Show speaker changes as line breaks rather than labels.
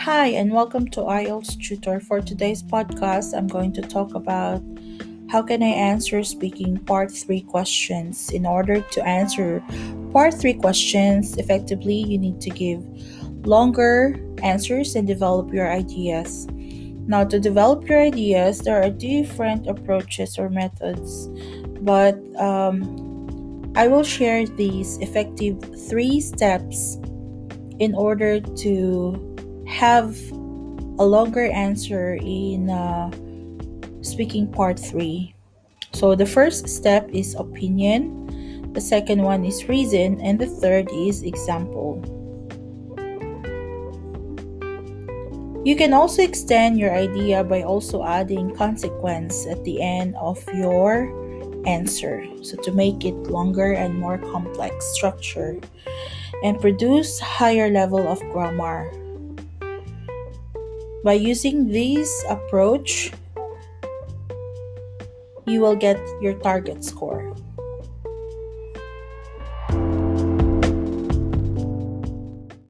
Hi, and welcome to IELTS Tutor. For today's podcast, I'm going to talk about how can I answer speaking part 3 questions. In order to answer part 3 questions effectively, you need to give longer answers and develop your ideas. Now, to develop your ideas, there are different approaches or methods, but um, I will share these effective three steps in order to have a longer answer in uh, speaking part 3. So the first step is opinion, the second one is reason, and the third is example. You can also extend your idea by also adding consequence at the end of your answer. So to make it longer and more complex structure and produce higher level of grammar by using this approach, you will get your target score.